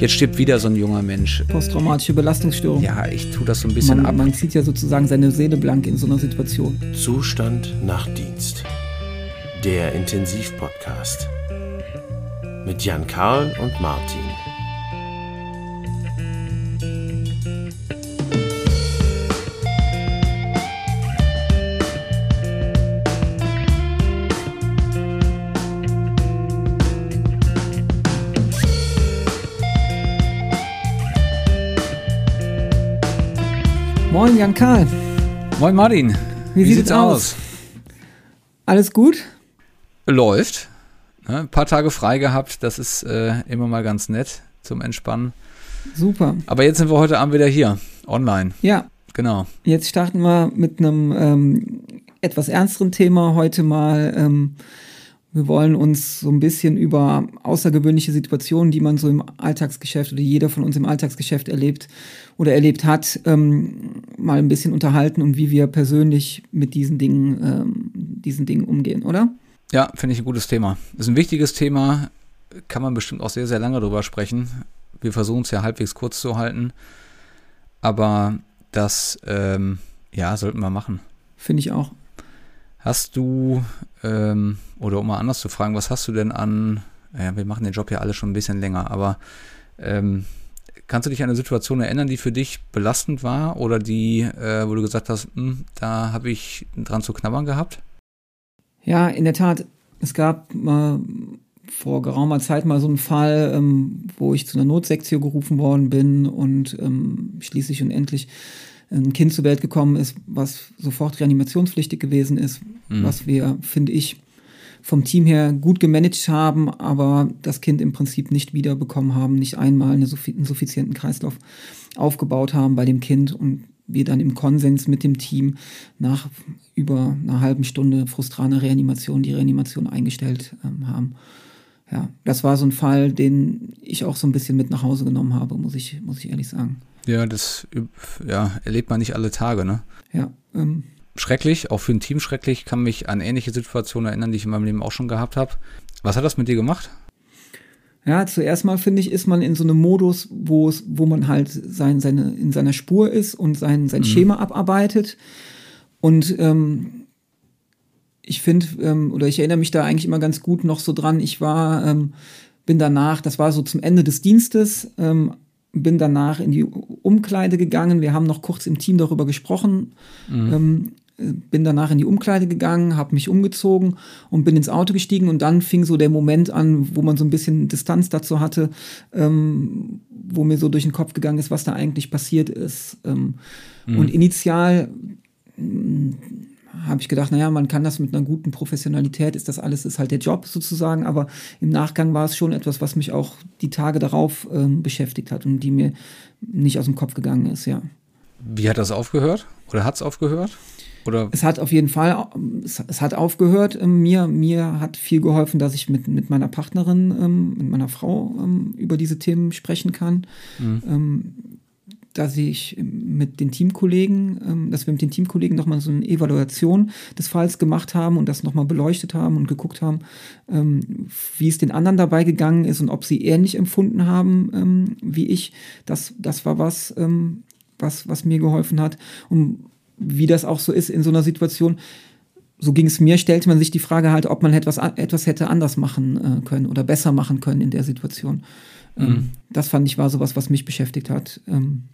Jetzt stirbt wieder so ein junger Mensch. Posttraumatische Belastungsstörung. Ja, ich tue das so ein bisschen man, ab. Man zieht ja sozusagen seine Seele blank in so einer Situation. Zustand nach Dienst. Der Intensivpodcast. Mit Jan Karl und Martin. Moin Karl. Moin Martin. Wie, Wie sieht's, aus? aus? Alles gut? Läuft. Ja, ein paar Tage frei gehabt, das ist äh, immer mal ganz nett zum Entspannen. Super. Aber jetzt sind wir heute Abend wieder hier, online. Ja. Genau. Jetzt starten wir mit einem ähm, etwas ernsteren Thema heute mal. Ähm, wir wollen uns so ein bisschen über außergewöhnliche Situationen, die man so im Alltagsgeschäft oder jeder von uns im Alltagsgeschäft erlebt oder erlebt hat, ähm, mal ein bisschen unterhalten und wie wir persönlich mit diesen Dingen, ähm, diesen Dingen umgehen, oder? Ja, finde ich ein gutes Thema. Ist ein wichtiges Thema, kann man bestimmt auch sehr, sehr lange drüber sprechen. Wir versuchen es ja halbwegs kurz zu halten, aber das, ähm, ja, sollten wir machen. Finde ich auch. Hast du, ähm, oder um mal anders zu fragen, was hast du denn an, ja, wir machen den Job ja alle schon ein bisschen länger, aber ähm, kannst du dich an eine Situation erinnern, die für dich belastend war oder die, äh, wo du gesagt hast, hm, da habe ich dran zu knabbern gehabt? Ja, in der Tat. Es gab äh, vor geraumer Zeit mal so einen Fall, ähm, wo ich zu einer Notsektion gerufen worden bin und ähm, schließlich und endlich ein Kind zur Welt gekommen ist, was sofort reanimationspflichtig gewesen ist, mhm. was wir, finde ich, vom Team her gut gemanagt haben, aber das Kind im Prinzip nicht wiederbekommen haben, nicht einmal einen suffizienten Kreislauf aufgebaut haben bei dem Kind und wir dann im Konsens mit dem Team nach über einer halben Stunde frustraner Reanimation die Reanimation eingestellt ähm, haben. Ja, das war so ein Fall, den ich auch so ein bisschen mit nach Hause genommen habe, muss ich, muss ich ehrlich sagen. Ja, das ja, erlebt man nicht alle Tage, ne? Ja. Ähm, schrecklich, auch für ein Team schrecklich. Kann mich an ähnliche Situationen erinnern, die ich in meinem Leben auch schon gehabt habe. Was hat das mit dir gemacht? Ja, zuerst mal finde ich, ist man in so einem Modus, wo es, wo man halt sein, seine, in seiner Spur ist und sein, sein mhm. Schema abarbeitet. Und ähm, ich finde, ähm, oder ich erinnere mich da eigentlich immer ganz gut noch so dran, ich war, ähm, bin danach, das war so zum Ende des Dienstes, ähm, bin danach in die Umkleide gegangen. Wir haben noch kurz im Team darüber gesprochen. Mhm. Bin danach in die Umkleide gegangen, habe mich umgezogen und bin ins Auto gestiegen und dann fing so der Moment an, wo man so ein bisschen Distanz dazu hatte, ähm, wo mir so durch den Kopf gegangen ist, was da eigentlich passiert ist. Ähm, mhm. Und initial habe ich gedacht, naja, man kann das mit einer guten Professionalität, ist das alles, ist halt der Job sozusagen, aber im Nachgang war es schon etwas, was mich auch die Tage darauf ähm, beschäftigt hat und die mir nicht aus dem Kopf gegangen ist, ja. Wie hat das aufgehört? Oder hat es aufgehört? Oder? Es hat auf jeden Fall, es, es hat aufgehört. Ähm, mir, mir hat viel geholfen, dass ich mit, mit meiner Partnerin, ähm, mit meiner Frau ähm, über diese Themen sprechen kann. Mhm. Ähm, dass ich mit den Teamkollegen, ähm, dass wir mit den Teamkollegen nochmal so eine Evaluation des Falls gemacht haben und das nochmal beleuchtet haben und geguckt haben, ähm, wie es den anderen dabei gegangen ist und ob sie ähnlich empfunden haben wie ich. Das, das war was, was, was mir geholfen hat. Und wie das auch so ist in so einer Situation, so ging es mir, stellte man sich die Frage halt, ob man etwas, etwas hätte anders machen äh, können oder besser machen können in der Situation. Ähm, mhm. Das fand ich war sowas, was mich beschäftigt hat. Ähm,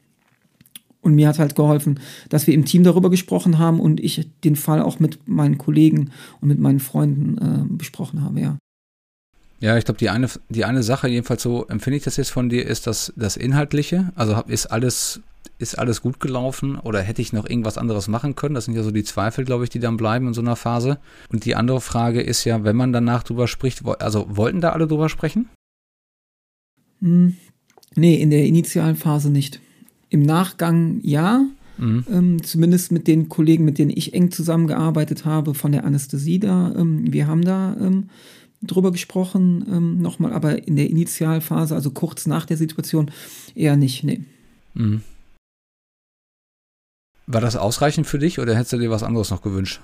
und mir hat halt geholfen, dass wir im Team darüber gesprochen haben und ich den Fall auch mit meinen Kollegen und mit meinen Freunden äh, besprochen habe, ja. Ja, ich glaube, die eine, die eine Sache, jedenfalls so empfinde ich das jetzt von dir, ist das, das Inhaltliche. Also ist alles, ist alles gut gelaufen oder hätte ich noch irgendwas anderes machen können? Das sind ja so die Zweifel, glaube ich, die dann bleiben in so einer Phase. Und die andere Frage ist ja, wenn man danach drüber spricht, also wollten da alle drüber sprechen? Hm, nee, in der initialen Phase nicht. Im Nachgang ja. Mhm. Ähm, zumindest mit den Kollegen, mit denen ich eng zusammengearbeitet habe, von der Anästhesie da. Ähm, wir haben da ähm, drüber gesprochen, ähm, nochmal, aber in der Initialphase, also kurz nach der Situation, eher nicht, nee. Mhm. War das ausreichend für dich oder hättest du dir was anderes noch gewünscht?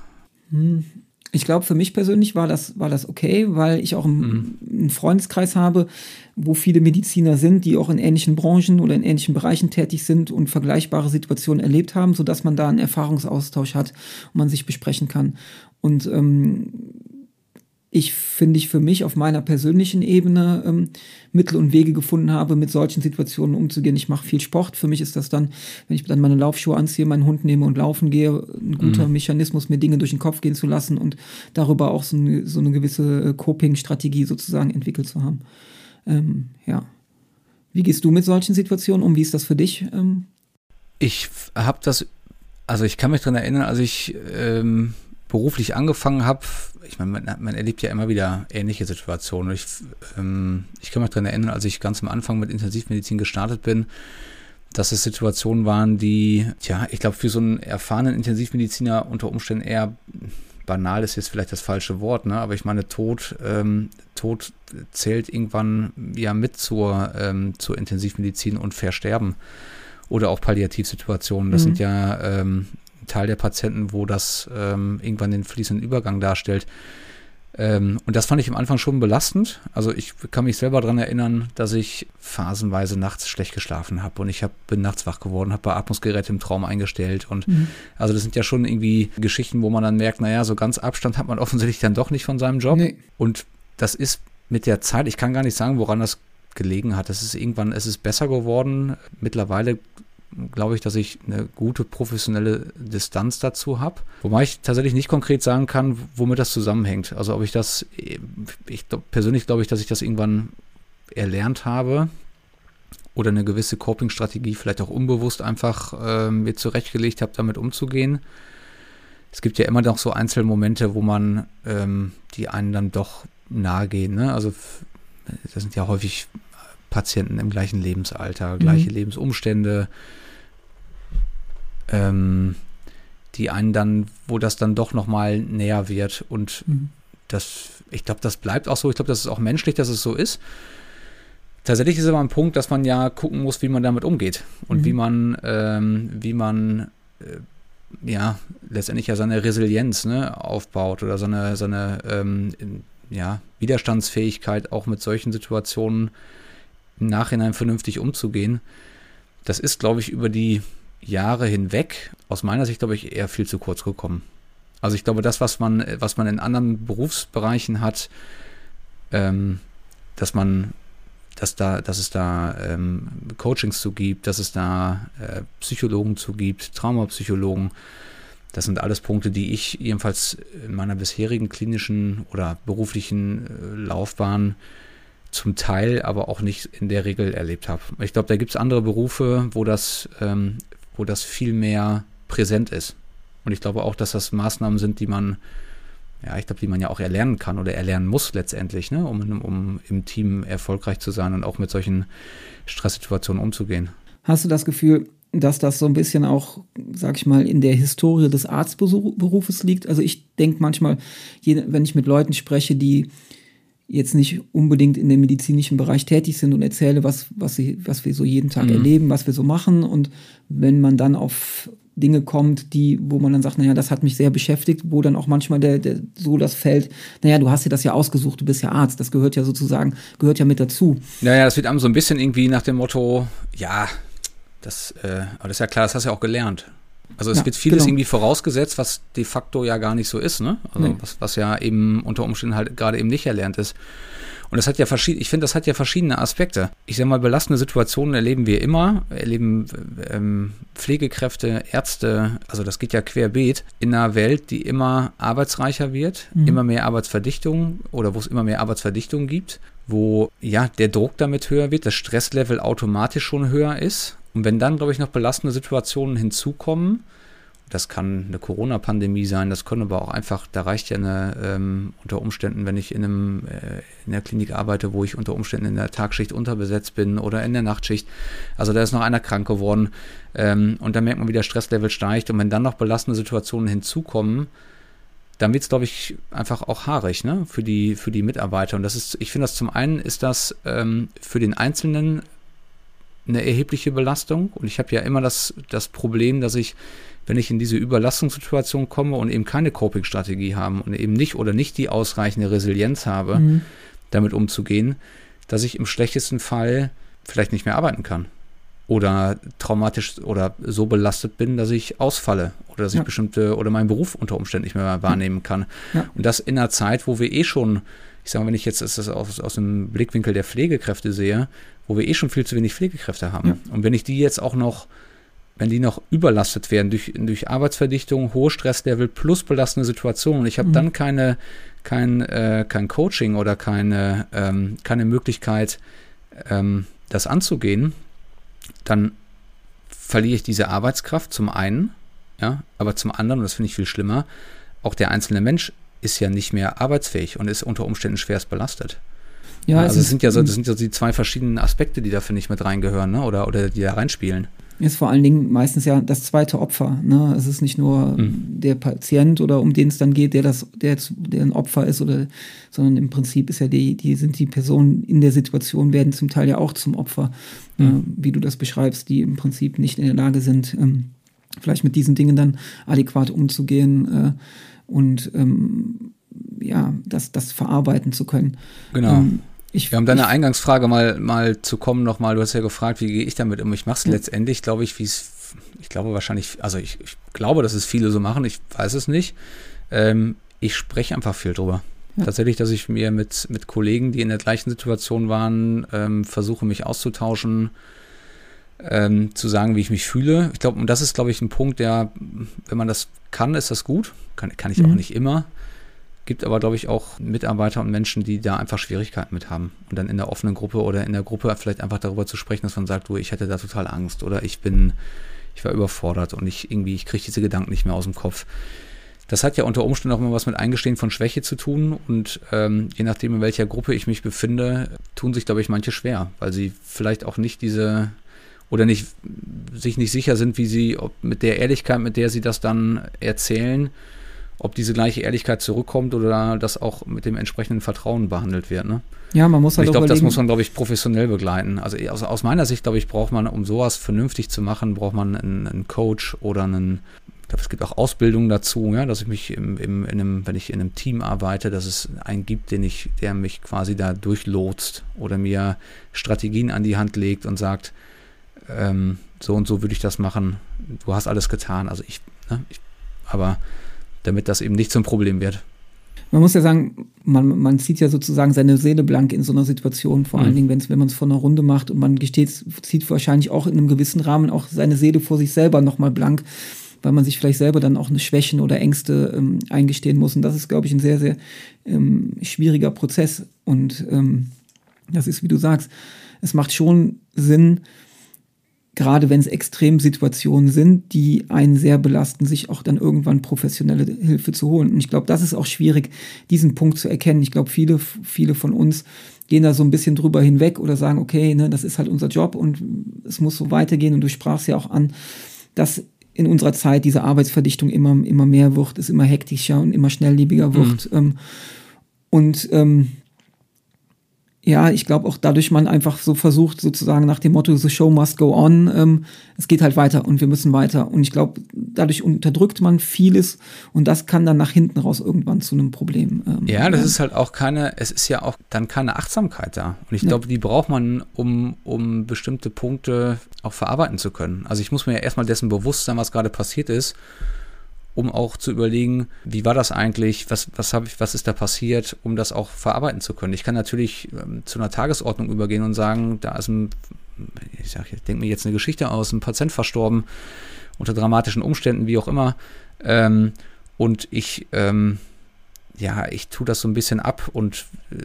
Hm. ich glaube, für mich persönlich war das, war das okay, weil ich auch einen, mhm. einen Freundeskreis habe, wo viele Mediziner sind, die auch in ähnlichen Branchen oder in ähnlichen Bereichen tätig sind und vergleichbare Situationen erlebt haben, sodass man da einen Erfahrungsaustausch hat und man sich besprechen kann. Und ähm, ich finde ich für mich auf meiner persönlichen Ebene ähm, Mittel und Wege gefunden habe, mit solchen Situationen umzugehen. Ich mache viel Sport. Für mich ist das dann, wenn ich dann meine Laufschuhe anziehe, meinen Hund nehme und laufen gehe, ein guter mhm. Mechanismus, mir Dinge durch den Kopf gehen zu lassen und darüber auch so eine, so eine gewisse äh, Coping-Strategie sozusagen entwickelt zu haben. Ähm, ja. Wie gehst du mit solchen Situationen um? Wie ist das für dich? Ähm? Ich habe das, also ich kann mich daran erinnern, als ich ähm, beruflich angefangen habe, ich meine, man, man, erlebt ja immer wieder ähnliche Situationen. Ich, ähm, ich kann mich daran erinnern, als ich ganz am Anfang mit Intensivmedizin gestartet bin, dass es Situationen waren, die, ja, ich glaube, für so einen erfahrenen Intensivmediziner unter Umständen eher banal ist jetzt vielleicht das falsche Wort, ne? aber ich meine, Tod, ähm, Tod zählt irgendwann ja mit zur, ähm, zur Intensivmedizin und Versterben oder auch Palliativsituationen. Das mhm. sind ja ähm, Teil der Patienten, wo das ähm, irgendwann den fließenden Übergang darstellt. Ähm, und das fand ich am Anfang schon belastend. Also ich kann mich selber daran erinnern, dass ich phasenweise nachts schlecht geschlafen habe und ich hab, bin nachts wach geworden, habe Beatmungsgeräte im Traum eingestellt und mhm. also das sind ja schon irgendwie Geschichten, wo man dann merkt, naja, so ganz Abstand hat man offensichtlich dann doch nicht von seinem Job. Nee. Und das ist mit der Zeit, ich kann gar nicht sagen, woran das gelegen hat. Es ist irgendwann, es ist besser geworden. Mittlerweile glaube ich, dass ich eine gute professionelle Distanz dazu habe. Wobei ich tatsächlich nicht konkret sagen kann, womit das zusammenhängt. Also ob ich das, ich persönlich glaube ich, dass ich das irgendwann erlernt habe oder eine gewisse Coping-Strategie vielleicht auch unbewusst einfach äh, mir zurechtgelegt habe, damit umzugehen. Es gibt ja immer noch so einzelne Momente, wo man ähm, die einen dann doch nahe gehen. Ne? Also das sind ja häufig Patienten im gleichen Lebensalter, gleiche mhm. Lebensumstände, ähm, die einen dann, wo das dann doch nochmal näher wird. Und mhm. das, ich glaube, das bleibt auch so. Ich glaube, das ist auch menschlich, dass es so ist. Tatsächlich ist aber ein Punkt, dass man ja gucken muss, wie man damit umgeht und mhm. wie man, ähm, wie man äh, ja letztendlich ja seine Resilienz ne, aufbaut oder seine, seine ähm, ja, Widerstandsfähigkeit auch mit solchen Situationen im Nachhinein vernünftig umzugehen. Das ist, glaube ich, über die Jahre hinweg aus meiner Sicht, glaube ich, eher viel zu kurz gekommen. Also ich glaube, das, was man, was man in anderen Berufsbereichen hat, ähm, dass man, dass da, dass es da ähm, Coachings zu gibt, dass es da äh, Psychologen zu gibt, Traumapsychologen, das sind alles Punkte, die ich jedenfalls in meiner bisherigen klinischen oder beruflichen äh, Laufbahn zum Teil, aber auch nicht in der Regel erlebt habe. Ich glaube, da gibt es andere Berufe, wo das ähm, wo das viel mehr präsent ist. Und ich glaube auch, dass das Maßnahmen sind, die man, ja, ich glaube, die man ja auch erlernen kann oder erlernen muss letztendlich, ne, um, um im Team erfolgreich zu sein und auch mit solchen Stresssituationen umzugehen. Hast du das Gefühl, dass das so ein bisschen auch, sag ich mal, in der Historie des Arztberufes liegt? Also ich denke manchmal, wenn ich mit Leuten spreche, die jetzt nicht unbedingt in dem medizinischen Bereich tätig sind und erzähle, was, was, sie, was wir so jeden Tag mhm. erleben, was wir so machen. Und wenn man dann auf Dinge kommt, die, wo man dann sagt, naja, das hat mich sehr beschäftigt, wo dann auch manchmal der, der, so das fällt, naja, du hast dir das ja ausgesucht, du bist ja Arzt, das gehört ja sozusagen, gehört ja mit dazu. Naja, das wird einem so ein bisschen irgendwie nach dem Motto, ja, das, äh, aber das ist ja klar, das hast du ja auch gelernt. Also es ja, wird vieles genau. irgendwie vorausgesetzt, was de facto ja gar nicht so ist, ne? Also nee. was, was ja eben unter Umständen halt gerade eben nicht erlernt ist. Und das hat ja verschiedene, ich finde, das hat ja verschiedene Aspekte. Ich sag mal, belastende Situationen erleben wir immer, erleben ähm, Pflegekräfte, Ärzte, also das geht ja querbeet in einer Welt, die immer arbeitsreicher wird, mhm. immer mehr Arbeitsverdichtung oder wo es immer mehr Arbeitsverdichtung gibt, wo ja der Druck damit höher wird, das Stresslevel automatisch schon höher ist und wenn dann, glaube ich, noch belastende Situationen hinzukommen, das kann eine Corona-Pandemie sein, das können aber auch einfach, da reicht ja eine, ähm, unter Umständen, wenn ich in, einem, äh, in der Klinik arbeite, wo ich unter Umständen in der Tagschicht unterbesetzt bin oder in der Nachtschicht. Also da ist noch einer krank geworden ähm, und dann merkt man, wie der Stresslevel steigt. Und wenn dann noch belastende Situationen hinzukommen, dann wird es, glaube ich, einfach auch haarig ne? für, die, für die Mitarbeiter. Und das ist, ich finde das zum einen ist das ähm, für den Einzelnen eine erhebliche Belastung. Und ich habe ja immer das, das Problem, dass ich, wenn ich in diese Überlastungssituation komme und eben keine Coping-Strategie habe und eben nicht oder nicht die ausreichende Resilienz habe, mhm. damit umzugehen, dass ich im schlechtesten Fall vielleicht nicht mehr arbeiten kann. Oder traumatisch oder so belastet bin, dass ich ausfalle oder dass ja. ich bestimmte oder meinen Beruf unter Umständen nicht mehr wahrnehmen kann. Ja. Und das in einer Zeit, wo wir eh schon, ich sage mal, wenn ich jetzt das aus, aus dem Blickwinkel der Pflegekräfte sehe, wo wir eh schon viel zu wenig Pflegekräfte haben. Ja. Und wenn ich die jetzt auch noch, wenn die noch überlastet werden durch, durch Arbeitsverdichtung, hohe Stresslevel plus belastende Situationen, ich habe mhm. dann keine, kein, äh, kein Coaching oder keine, ähm, keine Möglichkeit, ähm, das anzugehen, dann verliere ich diese Arbeitskraft zum einen, ja, aber zum anderen, und das finde ich viel schlimmer, auch der einzelne Mensch ist ja nicht mehr arbeitsfähig und ist unter Umständen schwerst belastet. Ja, also es sind ja so, das sind ja die zwei verschiedenen Aspekte, die da, finde ich, mit reingehören, ne? Oder, oder die da reinspielen ist vor allen Dingen meistens ja das zweite Opfer. Ne? Es ist nicht nur mhm. der Patient oder um den es dann geht, der das, der, der ein Opfer ist, oder, sondern im Prinzip ist ja die, die sind die Personen in der Situation, werden zum Teil ja auch zum Opfer, mhm. äh, wie du das beschreibst, die im Prinzip nicht in der Lage sind, ähm, vielleicht mit diesen Dingen dann adäquat umzugehen äh, und ähm, ja, das, das verarbeiten zu können. Genau. Ähm, ich, Wir haben deine ich, Eingangsfrage mal, mal zu kommen nochmal. Du hast ja gefragt, wie gehe ich damit um? Ich mache es ja. letztendlich, glaube ich, wie es, ich glaube wahrscheinlich, also ich, ich, glaube, dass es viele so machen, ich weiß es nicht. Ähm, ich spreche einfach viel drüber. Ja. Tatsächlich, dass ich mir mit, mit Kollegen, die in der gleichen Situation waren, ähm, versuche, mich auszutauschen, ähm, zu sagen, wie ich mich fühle. Ich glaube, und das ist, glaube ich, ein Punkt, der, wenn man das kann, ist das gut. Kann, kann ich mhm. auch nicht immer. Gibt aber, glaube ich, auch Mitarbeiter und Menschen, die da einfach Schwierigkeiten mit haben. Und dann in der offenen Gruppe oder in der Gruppe vielleicht einfach darüber zu sprechen, dass man sagt, du, ich hätte da total Angst oder ich bin, ich war überfordert und ich irgendwie, ich kriege diese Gedanken nicht mehr aus dem Kopf. Das hat ja unter Umständen auch immer was mit Eingestehen von Schwäche zu tun und ähm, je nachdem, in welcher Gruppe ich mich befinde, tun sich, glaube ich, manche schwer, weil sie vielleicht auch nicht diese oder nicht sich nicht sicher sind, wie sie ob mit der Ehrlichkeit, mit der sie das dann erzählen, ob diese gleiche Ehrlichkeit zurückkommt oder das auch mit dem entsprechenden Vertrauen behandelt wird. Ne? Ja, man muss halt Ich glaube, das muss man, glaube ich, professionell begleiten. Also aus, aus meiner Sicht, glaube ich, braucht man, um sowas vernünftig zu machen, braucht man einen, einen Coach oder einen, ich glaube, es gibt auch Ausbildung dazu, ja, dass ich mich im, im, in einem, wenn ich in einem Team arbeite, dass es einen gibt, den ich, der mich quasi da durchlotst oder mir Strategien an die Hand legt und sagt, ähm, so und so würde ich das machen. Du hast alles getan. Also ich, ne, ich aber damit das eben nicht zum Problem wird. Man muss ja sagen, man, man zieht ja sozusagen seine Seele blank in so einer Situation, vor mhm. allen Dingen, wenn's, wenn man es vor einer Runde macht und man gesteht, zieht wahrscheinlich auch in einem gewissen Rahmen auch seine Seele vor sich selber nochmal blank, weil man sich vielleicht selber dann auch eine Schwächen oder Ängste ähm, eingestehen muss. Und das ist, glaube ich, ein sehr, sehr ähm, schwieriger Prozess. Und ähm, das ist, wie du sagst, es macht schon Sinn, gerade wenn es Extremsituationen sind, die einen sehr belasten, sich auch dann irgendwann professionelle Hilfe zu holen. Und ich glaube, das ist auch schwierig, diesen Punkt zu erkennen. Ich glaube, viele, viele von uns gehen da so ein bisschen drüber hinweg oder sagen, okay, ne, das ist halt unser Job und es muss so weitergehen. Und du sprachst ja auch an, dass in unserer Zeit diese Arbeitsverdichtung immer, immer mehr wird, es immer hektischer und immer schnelllebiger wird. Mhm. Und ähm, ja, ich glaube auch dadurch man einfach so versucht, sozusagen nach dem Motto, the show must go on, ähm, es geht halt weiter und wir müssen weiter. Und ich glaube, dadurch unterdrückt man vieles und das kann dann nach hinten raus irgendwann zu einem Problem. Ähm, ja, das ja. ist halt auch keine, es ist ja auch dann keine Achtsamkeit da. Und ich glaube, ja. die braucht man, um, um bestimmte Punkte auch verarbeiten zu können. Also ich muss mir ja erstmal dessen bewusst sein, was gerade passiert ist um auch zu überlegen, wie war das eigentlich, was, was, hab ich, was ist da passiert, um das auch verarbeiten zu können. Ich kann natürlich ähm, zu einer Tagesordnung übergehen und sagen, da ist ein, ich, ich denke mir jetzt eine Geschichte aus, ein Patient verstorben, unter dramatischen Umständen, wie auch immer. Ähm, und ich, ähm, ja, ich tue das so ein bisschen ab und äh,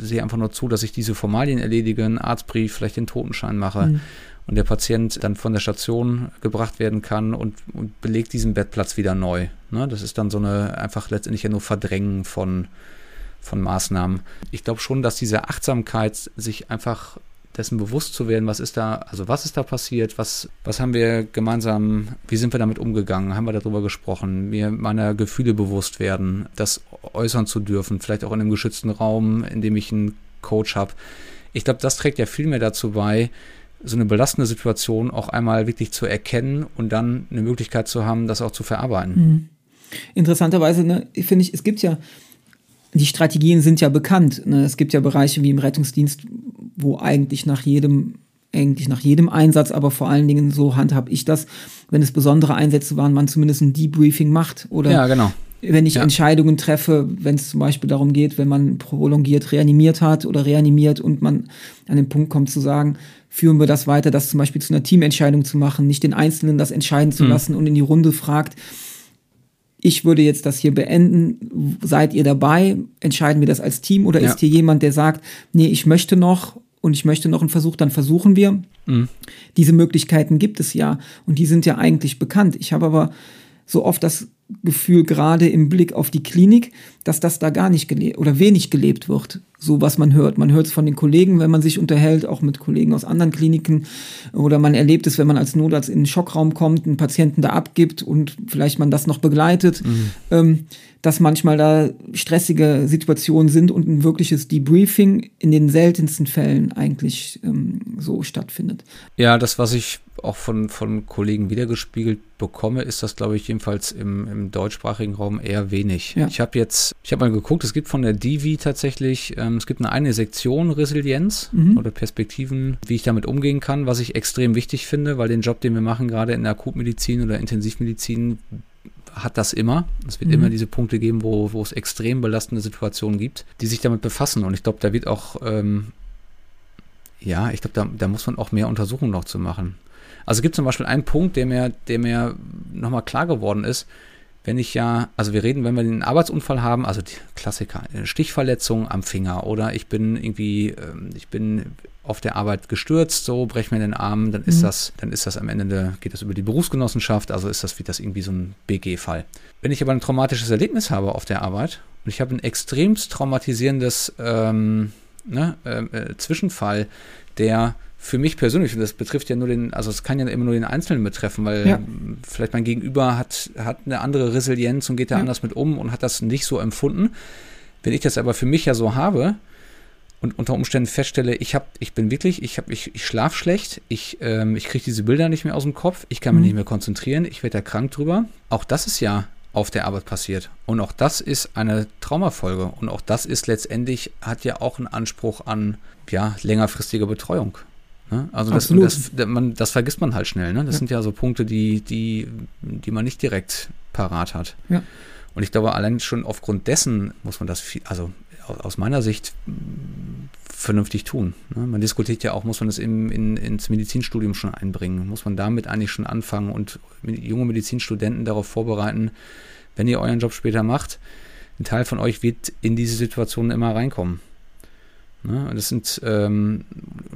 sehe einfach nur zu, dass ich diese Formalien erledige, einen Arztbrief, vielleicht den Totenschein mache. Mhm und der Patient dann von der Station gebracht werden kann und, und belegt diesen Bettplatz wieder neu. Ne? Das ist dann so eine einfach letztendlich ja nur Verdrängen von, von Maßnahmen. Ich glaube schon, dass diese Achtsamkeit sich einfach dessen bewusst zu werden, was ist da, also was ist da passiert, was, was haben wir gemeinsam, wie sind wir damit umgegangen, haben wir darüber gesprochen, mir meiner Gefühle bewusst werden, das äußern zu dürfen, vielleicht auch in einem geschützten Raum, in dem ich einen Coach habe. Ich glaube, das trägt ja viel mehr dazu bei, so eine belastende Situation auch einmal wirklich zu erkennen und dann eine Möglichkeit zu haben, das auch zu verarbeiten. Mhm. Interessanterweise, ne, finde ich, es gibt ja, die Strategien sind ja bekannt. Ne? Es gibt ja Bereiche wie im Rettungsdienst, wo eigentlich nach jedem eigentlich nach jedem Einsatz, aber vor allen Dingen so handhab ich das, wenn es besondere Einsätze waren, man zumindest ein Debriefing macht oder ja, genau. wenn ich ja. Entscheidungen treffe, wenn es zum Beispiel darum geht, wenn man prolongiert reanimiert hat oder reanimiert und man an den Punkt kommt zu sagen, führen wir das weiter, das zum Beispiel zu einer Teamentscheidung zu machen, nicht den Einzelnen das entscheiden zu mhm. lassen und in die Runde fragt, ich würde jetzt das hier beenden, seid ihr dabei, entscheiden wir das als Team oder ja. ist hier jemand, der sagt, nee, ich möchte noch und ich möchte noch einen Versuch, dann versuchen wir. Mhm. Diese Möglichkeiten gibt es ja und die sind ja eigentlich bekannt. Ich habe aber so oft das Gefühl, gerade im Blick auf die Klinik, dass das da gar nicht gelebt oder wenig gelebt wird, so was man hört. Man hört es von den Kollegen, wenn man sich unterhält, auch mit Kollegen aus anderen Kliniken oder man erlebt es, wenn man als Notarzt in den Schockraum kommt, einen Patienten da abgibt und vielleicht man das noch begleitet. Mhm. Ähm, dass manchmal da stressige Situationen sind und ein wirkliches Debriefing in den seltensten Fällen eigentlich ähm, so stattfindet. Ja, das, was ich auch von, von Kollegen wiedergespiegelt bekomme, ist das, glaube ich, jedenfalls im, im deutschsprachigen Raum eher wenig. Ja. Ich habe jetzt, ich habe mal geguckt, es gibt von der Divi tatsächlich, ähm, es gibt eine, eine Sektion Resilienz mhm. oder Perspektiven, wie ich damit umgehen kann, was ich extrem wichtig finde, weil den Job, den wir machen, gerade in der Akutmedizin oder Intensivmedizin, hat das immer. Es wird mhm. immer diese Punkte geben, wo, wo es extrem belastende Situationen gibt, die sich damit befassen. Und ich glaube, da wird auch, ähm, ja, ich glaube, da, da muss man auch mehr Untersuchungen noch zu machen. Also es gibt zum Beispiel einen Punkt, der mir, der mir nochmal klar geworden ist, wenn ich ja, also wir reden, wenn wir einen Arbeitsunfall haben, also die Klassiker, Stichverletzung am Finger oder ich bin irgendwie, ähm, ich bin auf der Arbeit gestürzt, so breche mir den Arm, dann ist mhm. das, dann ist das am Ende, geht das über die Berufsgenossenschaft, also ist das wie das irgendwie so ein BG-Fall. Wenn ich aber ein traumatisches Erlebnis habe auf der Arbeit und ich habe ein extremst traumatisierendes ähm, ne, ähm, äh, Zwischenfall, der für mich persönlich, und das betrifft ja nur den, also es kann ja immer nur den Einzelnen betreffen, weil ja. vielleicht mein Gegenüber hat, hat eine andere Resilienz und geht da ja. anders mit um und hat das nicht so empfunden. Wenn ich das aber für mich ja so habe, und unter Umständen feststelle, ich habe, ich bin wirklich, ich habe, ich, ich schlafe schlecht, ich, ähm, ich kriege diese Bilder nicht mehr aus dem Kopf, ich kann mich mhm. nicht mehr konzentrieren, ich werde da krank drüber. Auch das ist ja auf der Arbeit passiert. Und auch das ist eine Traumafolge. Und auch das ist letztendlich, hat ja auch einen Anspruch an ja, längerfristige Betreuung. Ne? Also das, das, man, das vergisst man halt schnell. Ne? Das ja. sind ja so Punkte, die, die, die man nicht direkt parat hat. Ja. Und ich glaube, allein schon aufgrund dessen muss man das viel, also aus meiner Sicht vernünftig tun. Ne? Man diskutiert ja auch, muss man das im, in, ins Medizinstudium schon einbringen? Muss man damit eigentlich schon anfangen und junge Medizinstudenten darauf vorbereiten, wenn ihr euren Job später macht, ein Teil von euch wird in diese Situation immer reinkommen. Ne? Das sind, ähm,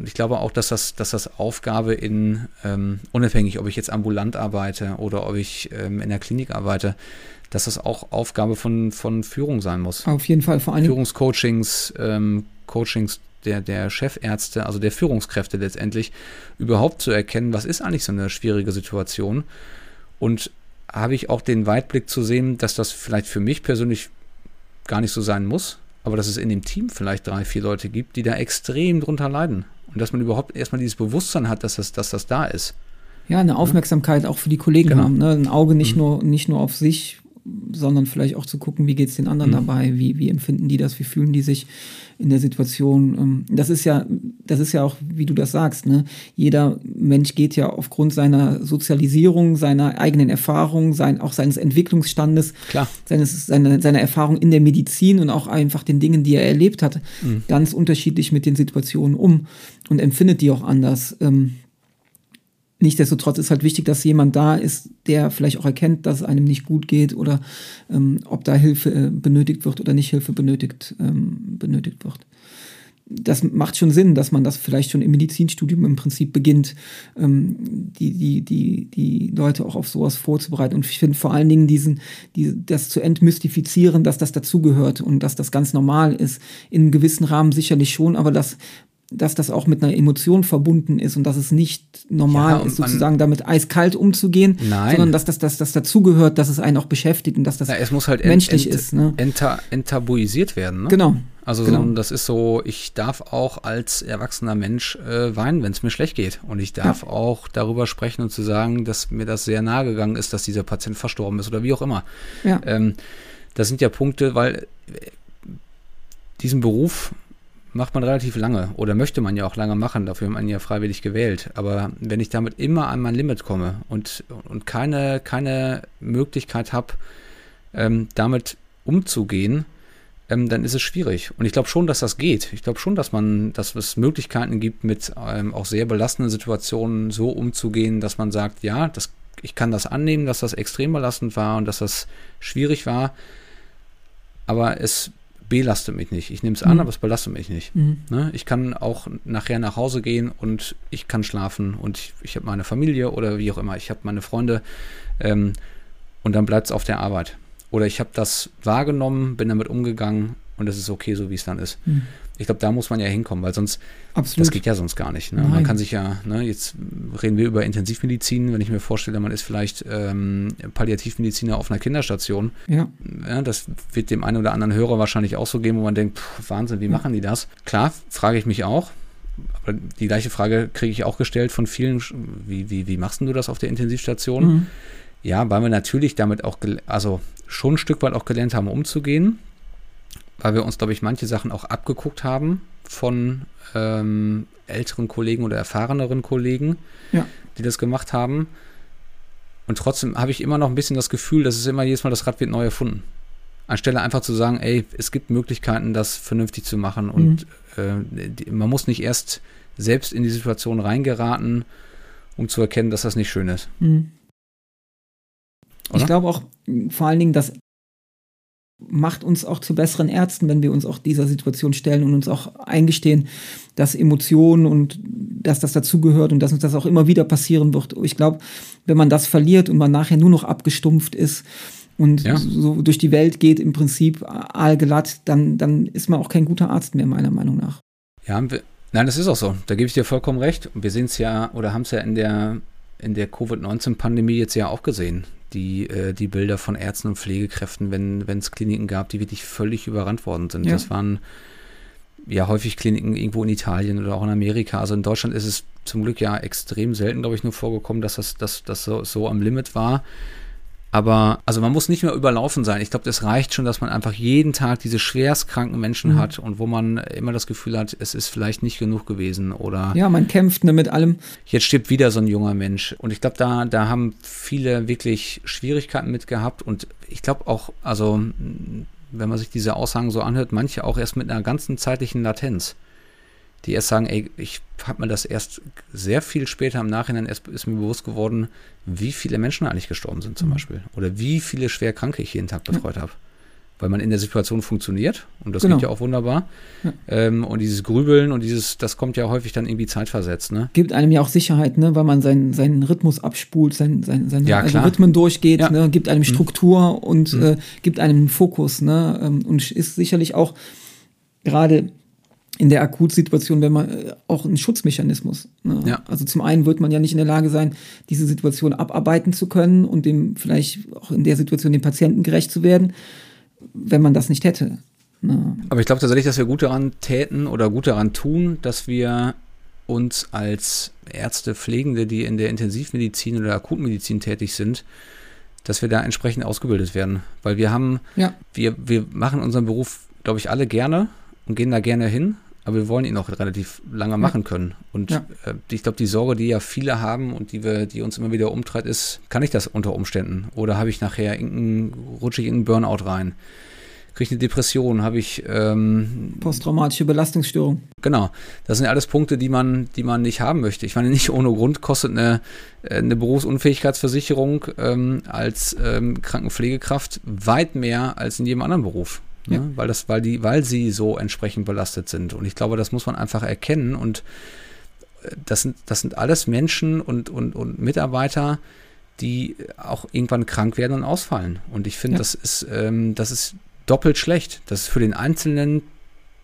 ich glaube auch, dass das, dass das Aufgabe in, ähm, unabhängig, ob ich jetzt ambulant arbeite oder ob ich ähm, in der Klinik arbeite, dass das auch Aufgabe von, von Führung sein muss. Auf jeden Fall, vor allem. Führungscoachings, ähm, Coachings der, der Chefärzte, also der Führungskräfte letztendlich, überhaupt zu erkennen, was ist eigentlich so eine schwierige Situation. Und habe ich auch den Weitblick zu sehen, dass das vielleicht für mich persönlich gar nicht so sein muss, aber dass es in dem Team vielleicht drei, vier Leute gibt, die da extrem drunter leiden. Und dass man überhaupt erstmal dieses Bewusstsein hat, dass das, dass das da ist. Ja, eine Aufmerksamkeit ja. auch für die Kollegen genau. haben. Ne? Ein Auge nicht, mhm. nur, nicht nur auf sich sondern vielleicht auch zu gucken, wie geht es den anderen mhm. dabei, wie, wie empfinden die das, wie fühlen die sich in der Situation. Ähm, das ist ja, das ist ja auch, wie du das sagst, ne? Jeder Mensch geht ja aufgrund seiner Sozialisierung, seiner eigenen Erfahrung, sein, auch seines Entwicklungsstandes, Klar. Seines, seiner, seiner Erfahrung in der Medizin und auch einfach den Dingen, die er erlebt hat, mhm. ganz unterschiedlich mit den Situationen um und empfindet die auch anders. Ähm, Nichtsdestotrotz ist halt wichtig, dass jemand da ist, der vielleicht auch erkennt, dass es einem nicht gut geht oder ähm, ob da Hilfe äh, benötigt wird oder nicht Hilfe benötigt, ähm, benötigt wird. Das macht schon Sinn, dass man das vielleicht schon im Medizinstudium im Prinzip beginnt, ähm, die, die, die, die Leute auch auf sowas vorzubereiten. Und ich finde vor allen Dingen diesen, die, das zu entmystifizieren, dass das dazugehört und dass das ganz normal ist. In einem gewissen Rahmen sicherlich schon, aber dass dass das auch mit einer Emotion verbunden ist und dass es nicht normal Ja, ist, sozusagen damit eiskalt umzugehen, Nein. sondern dass das, dass das dazugehört, dass es einen auch beschäftigt und dass das Na, es muss halt ent- menschlich ent- ist. Ne? enta, enttabuisiert werden. Ne? Genau. Also genau. so, das ist so, ich darf auch als erwachsener Mensch äh, weinen, wenn es mir schlecht geht. Und ich darf auch darüber sprechen und zu sagen, dass mir das sehr nahe gegangen ist, dass dieser Patient verstorben ist oder wie auch immer. Ja. Ähm, das sind ja Punkte, weil äh, diesen Beruf macht man relativ lange oder möchte man ja auch lange machen, dafür hat man ja freiwillig gewählt. Aber wenn ich damit immer an mein Limit komme und, und keine, keine Möglichkeit habe, ähm, damit umzugehen, ähm, dann ist es schwierig. Und ich glaube schon, dass das geht. Ich glaube schon, dass man, dass es Möglichkeiten gibt, mit ähm, auch sehr belastenden Situationen so umzugehen, dass man sagt, ja, das, ich kann das annehmen, dass das extrem belastend war und dass das schwierig war, aber es belastet mich nicht. Ich nehme es an, Mhm. aber es belastet mich nicht. Mhm. Ne? Ich kann auch nachher nach Hause gehen und ich kann schlafen und ich, ich habe meine Familie oder wie auch immer. Ich habe meine Freunde ähm, und dann bleibt es auf der Arbeit. Oder ich habe das wahrgenommen, bin damit umgegangen und es ist okay, so wie es dann ist. Mhm. Ich glaube, da muss man ja hinkommen, weil sonst, Absolut. das geht ja sonst gar nicht. Ne? Man kann sich ja, ne, jetzt reden wir über Intensivmedizin, wenn ich mir vorstelle, man ist vielleicht ähm, Palliativmediziner auf einer Kinderstation. ja. Ja, das wird dem einen oder anderen Hörer wahrscheinlich auch so geben, wo man denkt, pff, Wahnsinn, wie machen die das? Klar, frage ich mich auch. Aber die gleiche Frage kriege ich auch gestellt von vielen. Wie, wie, wie machst du das auf der Intensivstation? Mhm. Ja, weil wir natürlich damit auch, also schon ein Stück weit auch gelernt haben, umzugehen. Weil wir uns, glaube ich, manche Sachen auch abgeguckt haben von ähm, älteren Kollegen oder erfahreneren Kollegen, Ja. die das gemacht haben. Und trotzdem habe ich immer noch ein bisschen das Gefühl, dass es immer jedes Mal das Rad wird neu erfunden. Anstelle einfach zu sagen, ey, es gibt Möglichkeiten, das vernünftig zu machen und äh, die, man muss nicht erst selbst in die Situation reingeraten, um zu erkennen, dass das nicht schön ist. Mhm. Ich glaube auch vor allen Dingen, das macht uns auch zu besseren Ärzten, wenn wir uns auch dieser Situation stellen und uns auch eingestehen, dass Emotionen und dass das dazugehört und dass uns das auch immer wieder passieren wird. Ich glaube, wenn man das verliert und man nachher nur noch abgestumpft ist und Ja. so durch die Welt geht, im Prinzip aalglatt, dann, dann ist man auch kein guter Arzt mehr, meiner Meinung nach. Ja, nein, das ist auch so. Da gebe ich dir vollkommen recht. Und wir sehen es ja oder haben es ja in der, in der Covid-19-Pandemie jetzt ja auch gesehen. Die, äh, die Bilder von Ärzten und Pflegekräften, wenn es Kliniken gab, die wirklich völlig überrannt worden sind. Ja. Das waren ja häufig Kliniken irgendwo in Italien oder auch in Amerika. Also in Deutschland ist es zum Glück ja extrem selten, glaube ich, nur vorgekommen, dass das, dass, das so, so am Limit war. Aber also man muss nicht mehr überlaufen sein. Ich glaube, das reicht schon, dass man einfach jeden Tag diese schwerstkranken Menschen Mhm. hat und wo man immer das Gefühl hat, es ist vielleicht nicht genug gewesen oder Ja, man kämpft ne, mit allem. jetzt stirbt wieder so ein junger Mensch. Und ich glaube, da, da haben viele wirklich Schwierigkeiten mit gehabt und ich glaube auch, also wenn man sich diese Aussagen so anhört, manche auch erst mit einer ganzen zeitlichen Latenz, die erst sagen, ey, ich habe mir das erst sehr viel später im Nachhinein erst ist mir bewusst geworden, wie viele Menschen eigentlich gestorben sind zum Mhm. Beispiel oder wie viele schwer Kranke ich jeden Tag betreut habe. Weil man in der Situation funktioniert und das Genau. geht ja auch wunderbar. Ja. Ähm, und dieses Grübeln und dieses, das kommt ja häufig dann irgendwie zeitversetzt, ne? gibt einem ja auch Sicherheit, ne, weil man seinen, seinen Rhythmus abspult, sein, sein, seine Ja, klar. Algorithmen durchgeht, Ja. ne, gibt einem Struktur und Mhm. äh, gibt einem einen Fokus, ne, ähm, und ist sicherlich auch gerade in der Akutsituation, wenn man äh, auch ein Schutzmechanismus. Ne? Ja. Also zum einen wird man ja nicht in der Lage sein, diese Situation abarbeiten zu können und dem vielleicht auch in der Situation dem Patienten gerecht zu werden, wenn man das nicht hätte. Ne? Aber ich glaube tatsächlich, dass wir gut daran täten oder gut daran tun, dass wir uns als Ärzte, Pflegende, die in der Intensivmedizin oder Akutmedizin tätig sind, dass wir da entsprechend ausgebildet werden. Weil wir haben, Ja. wir, wir machen unseren Beruf, glaube ich, alle gerne und gehen da gerne hin, aber wir wollen ihn auch relativ lange machen können. Und Ja. äh, ich glaube, die Sorge, die ja viele haben und die wir, die uns immer wieder umtreibt, ist, kann ich das unter Umständen? Oder habe ich nachher rutsche ich in einen Burnout rein? Kriege ich eine Depression? Habe ich ähm, Posttraumatische Belastungsstörung. Genau, das sind ja alles Punkte, die man, die man nicht haben möchte. Ich meine, nicht ohne Grund kostet eine, äh, eine Berufsunfähigkeitsversicherung ähm, als ähm, Krankenpflegekraft weit mehr als in jedem anderen Beruf. Ne? Ja. Weil, das, weil, die, weil sie so entsprechend belastet sind. Und ich glaube, das muss man einfach erkennen. Und äh, das sind, das sind alles Menschen und, und, und Mitarbeiter, die auch irgendwann krank werden und ausfallen. Und ich finde, Ja. das ist, ähm, das ist doppelt schlecht. Das ist für den Einzelnen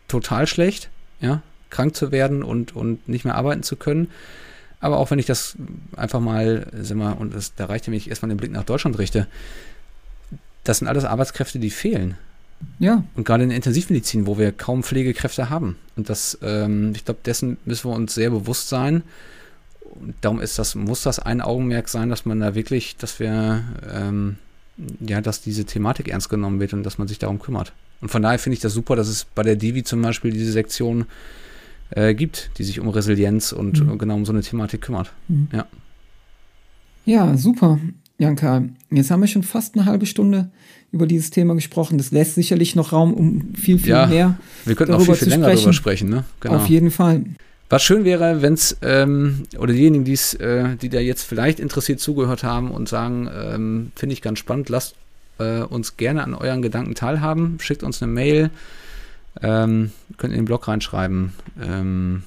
total schlecht, ja, krank zu werden und, und nicht mehr arbeiten zu können. Aber auch wenn ich das einfach mal, sag mal, und das, da reicht ja, wenn ich erstmal den Blick nach Deutschland richte, das sind alles Arbeitskräfte, die fehlen. Ja. Und gerade in der Intensivmedizin, wo wir kaum Pflegekräfte haben. Und das, ähm, ich glaube, dessen müssen wir uns sehr bewusst sein. Und darum ist das, muss das ein Augenmerk sein, dass man da wirklich, dass wir, ähm, ja, dass diese Thematik ernst genommen wird und dass man sich darum kümmert. Und von daher finde ich das super, dass es bei der Divi zum Beispiel diese Sektion äh, gibt, die sich um Resilienz und Mhm. genau um so eine Thematik kümmert. Mhm. Ja. Ja, super, Janka. Jetzt haben wir schon fast eine halbe Stunde über dieses Thema gesprochen. Das lässt sicherlich noch Raum, um viel, viel Ja, mehr. Wir könnten auch darüber viel, viel zu länger darüber sprechen. sprechen, ne? Genau. Auf jeden Fall. Was schön wäre, wenn es, ähm, oder diejenigen, die's, äh, die da jetzt vielleicht interessiert zugehört haben und sagen, ähm, finde ich ganz spannend, lasst äh, uns gerne an euren Gedanken teilhaben. Schickt uns eine Mail, ähm, könnt in den Blog reinschreiben, ähm,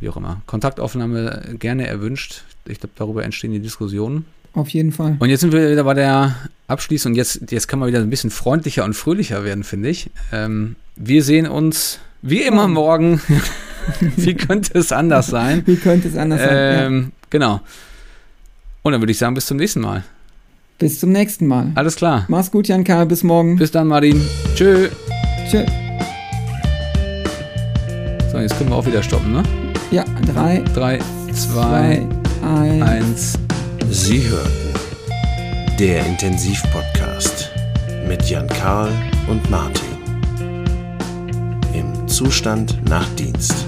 wie auch immer. Kontaktaufnahme gerne erwünscht. Ich glaube, darüber entstehen die Diskussionen. Auf jeden Fall. Und jetzt sind wir wieder bei der Abschließung. Jetzt, jetzt kann man wieder ein bisschen freundlicher und fröhlicher werden, finde ich. Ähm, wir sehen uns wie immer morgen. wie könnte es anders sein? Wie könnte es anders sein? Ja. Ähm, Genau. Und dann würde ich sagen, bis zum nächsten Mal. Bis zum nächsten Mal. Alles klar. Mach's gut, Janka. Bis morgen. Bis dann, Martin. Tschö. Tschö. So, jetzt können wir auch wieder stoppen, ne? Ja, drei, 3, 2, zwei, eins. 1. Sie hörten der Intensivpodcast mit Jan Karl und Martin. Im Zustand nach Dienst.